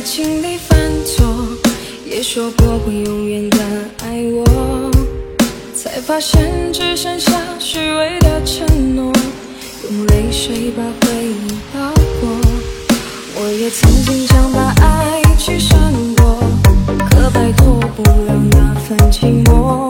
爱情里犯错，也说过会永远的爱我，才发现只剩下虚伪的承诺，用泪水把回忆包裹。我也曾经想把爱去闪躲，可摆脱不了那份寂寞。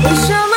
为什么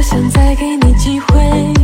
我想再给你机会。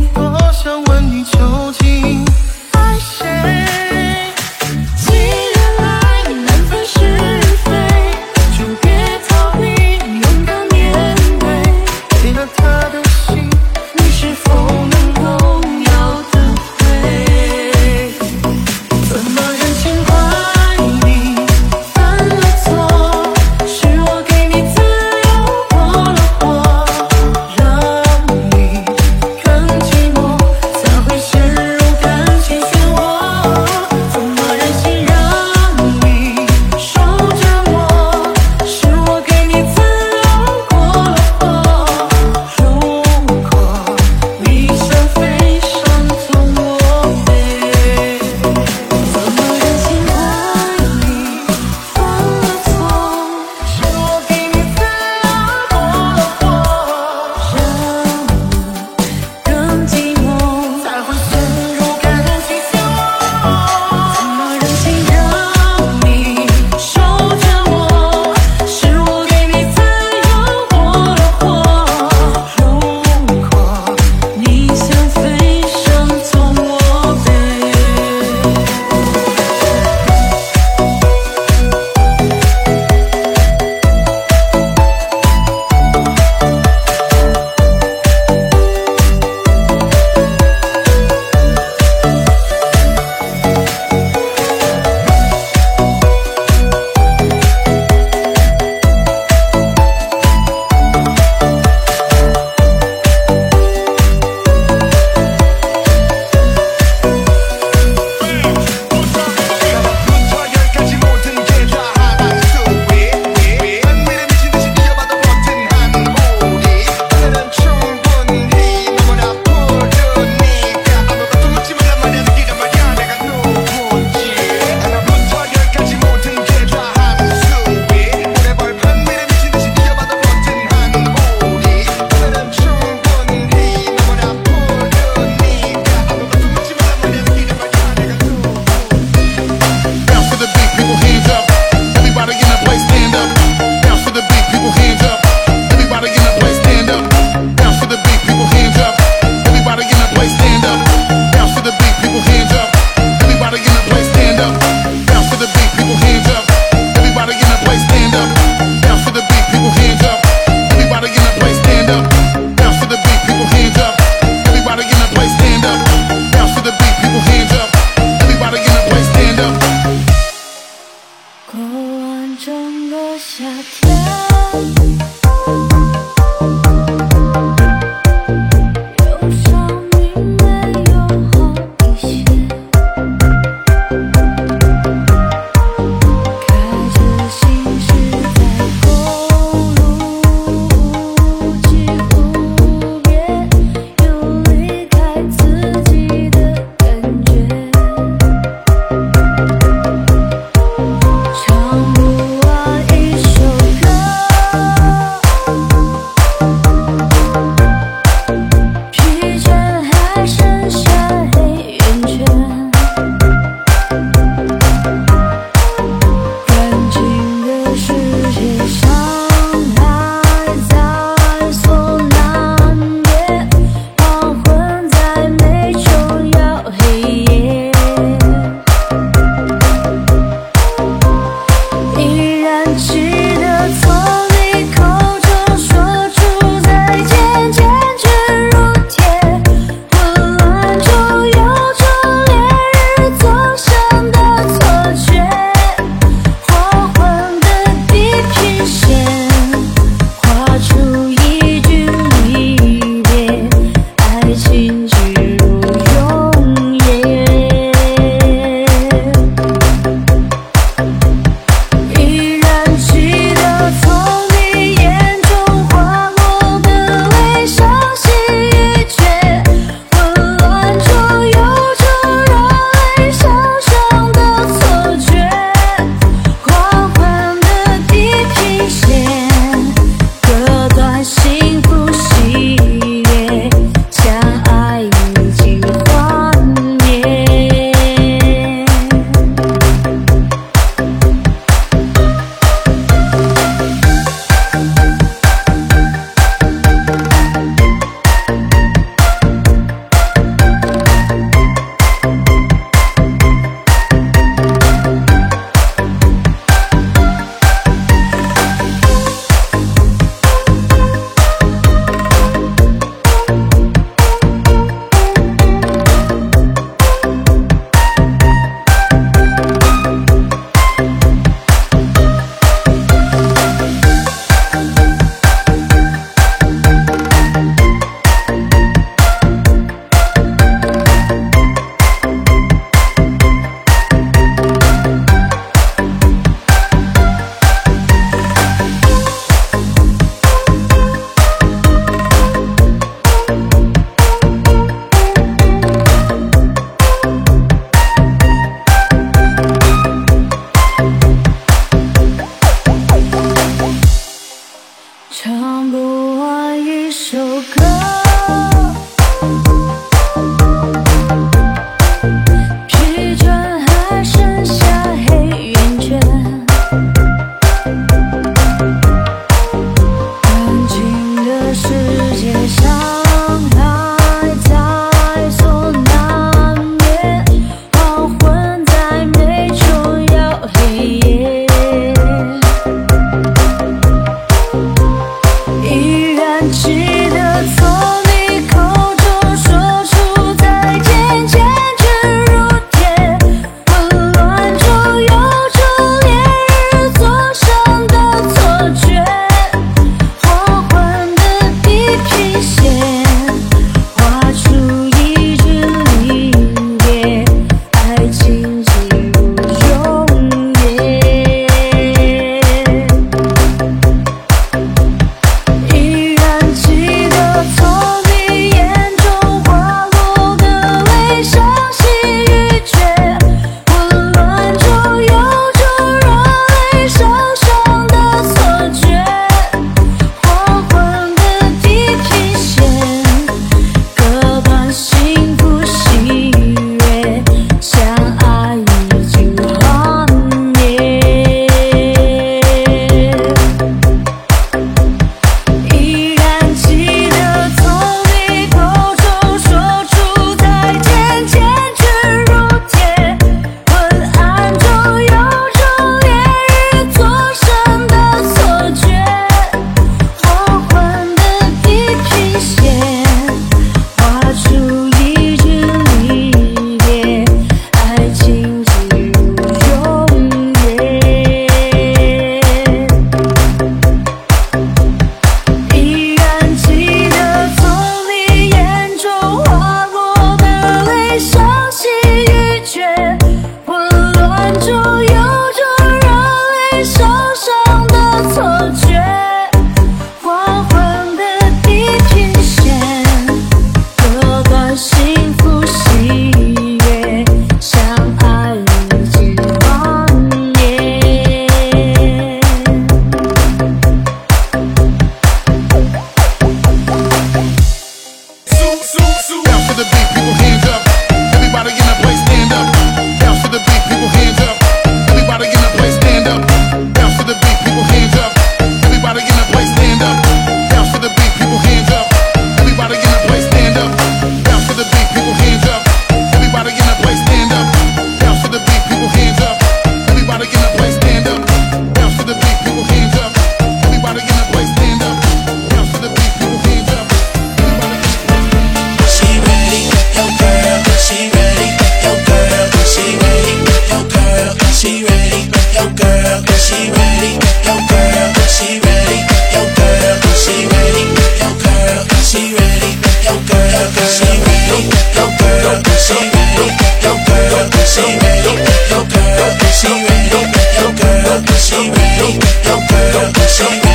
So